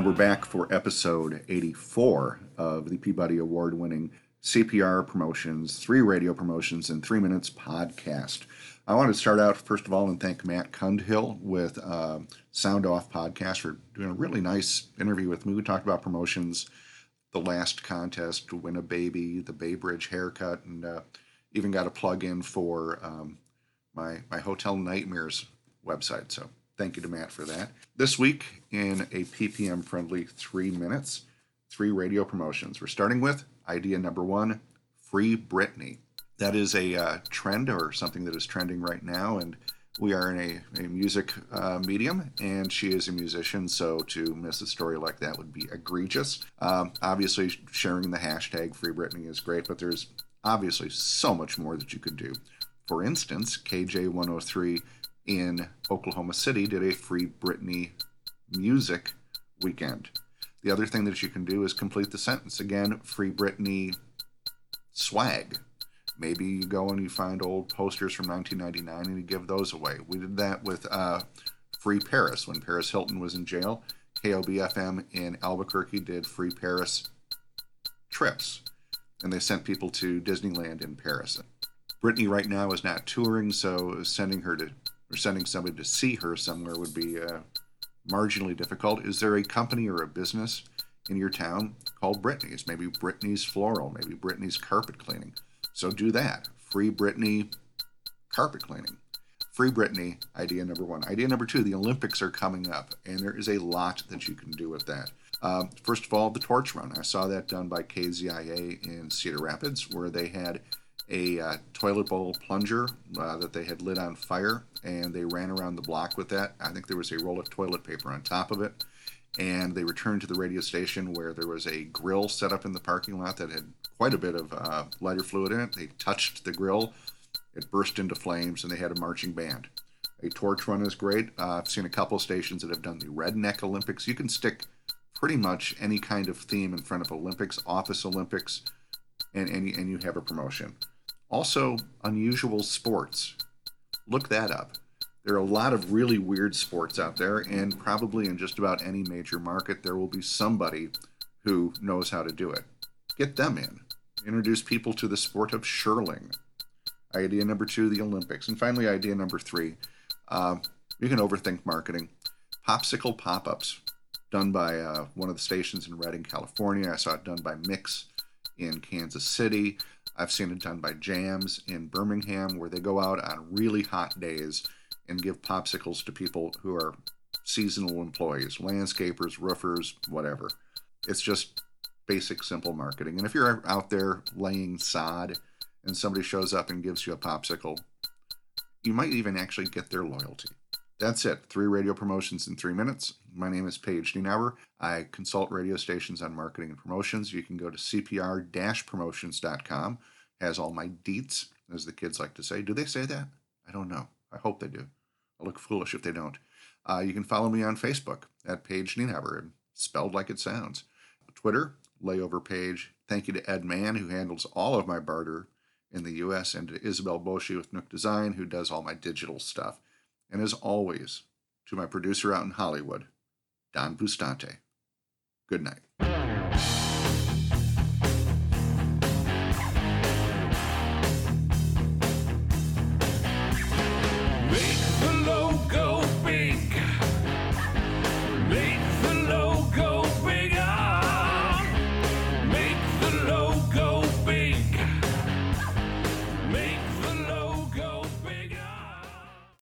And we're back for episode 84 of the Peabody Award winning CPR Promotions, three radio promotions, and three minutes podcast. I want to start out, first of all, and thank Matt Cundill with uh, Sound Off Podcast for doing a really nice interview with me. We talked about promotions, the last contest to win a baby, the Bay Bridge haircut, and uh, even got a plug in for um, my, my Hotel Nightmares website. So thank you to Matt for that. This week, in a PPM friendly three minutes, three radio promotions. We're starting with idea number one Free Britney. That is a uh, trend or something that is trending right now, and we are in a, a music uh, medium, and she is a musician, so to miss a story like that would be egregious. Um, obviously, sharing the hashtag Free Britney is great, but there's obviously so much more that you could do. For instance, KJ103 in Oklahoma City did a Free Britney music weekend. The other thing that you can do is complete the sentence. Again, Free Britney swag. Maybe you go and you find old posters from 1999 and you give those away. We did that with uh, Free Paris when Paris Hilton was in jail. KOBFM in Albuquerque did Free Paris trips, and they sent people to Disneyland in Paris. Britney right now is not touring, so sending her to or sending somebody to see her somewhere would be uh, marginally difficult. Is there a company or a business in your town called Britney's? Maybe Britney's Floral, maybe Britney's Carpet Cleaning. So do that. Free Britney carpet cleaning. Free Britney, idea number one. Idea number two, the Olympics are coming up, and there is a lot that you can do with that. Um, first of all, the torch run. I saw that done by KZIA in Cedar Rapids, where they had a uh, toilet bowl plunger uh, that they had lit on fire, and they ran around the block with that. I think there was a roll of toilet paper on top of it. And they returned to the radio station where there was a grill set up in the parking lot that had quite a bit of uh, lighter fluid in it. They touched the grill, it burst into flames, and they had a marching band. A torch run is great. Uh, I've seen a couple stations that have done the Redneck Olympics. You can stick pretty much any kind of theme in front of Olympics, Office Olympics, and, and, and you have a promotion. Also, unusual sports. Look that up. There are a lot of really weird sports out there, and probably in just about any major market, there will be somebody who knows how to do it. Get them in. Introduce people to the sport of shirling. Idea number two, the Olympics. And finally, idea number three, uh, you can overthink marketing. Popsicle pop ups, done by uh, one of the stations in Redding, California. I saw it done by Mix in Kansas City. I've seen it done by Jams in Birmingham, where they go out on really hot days and give popsicles to people who are seasonal employees, landscapers, roofers, whatever. It's just basic, simple marketing. And if you're out there laying sod and somebody shows up and gives you a popsicle, you might even actually get their loyalty. That's it. Three radio promotions in three minutes. My name is Paige Nienaber. I consult radio stations on marketing and promotions. You can go to cpr-promotions.com. Has all my deets, as the kids like to say. Do they say that? I don't know. I hope they do. I look foolish if they don't. Uh, you can follow me on Facebook at Paige Nienaber, spelled like it sounds. Twitter, layover page. Thank you to Ed Mann, who handles all of my barter in the U.S., and to Isabel Boshi with Nook Design, who does all my digital stuff. And as always, to my producer out in Hollywood, Don Bustante. Good night.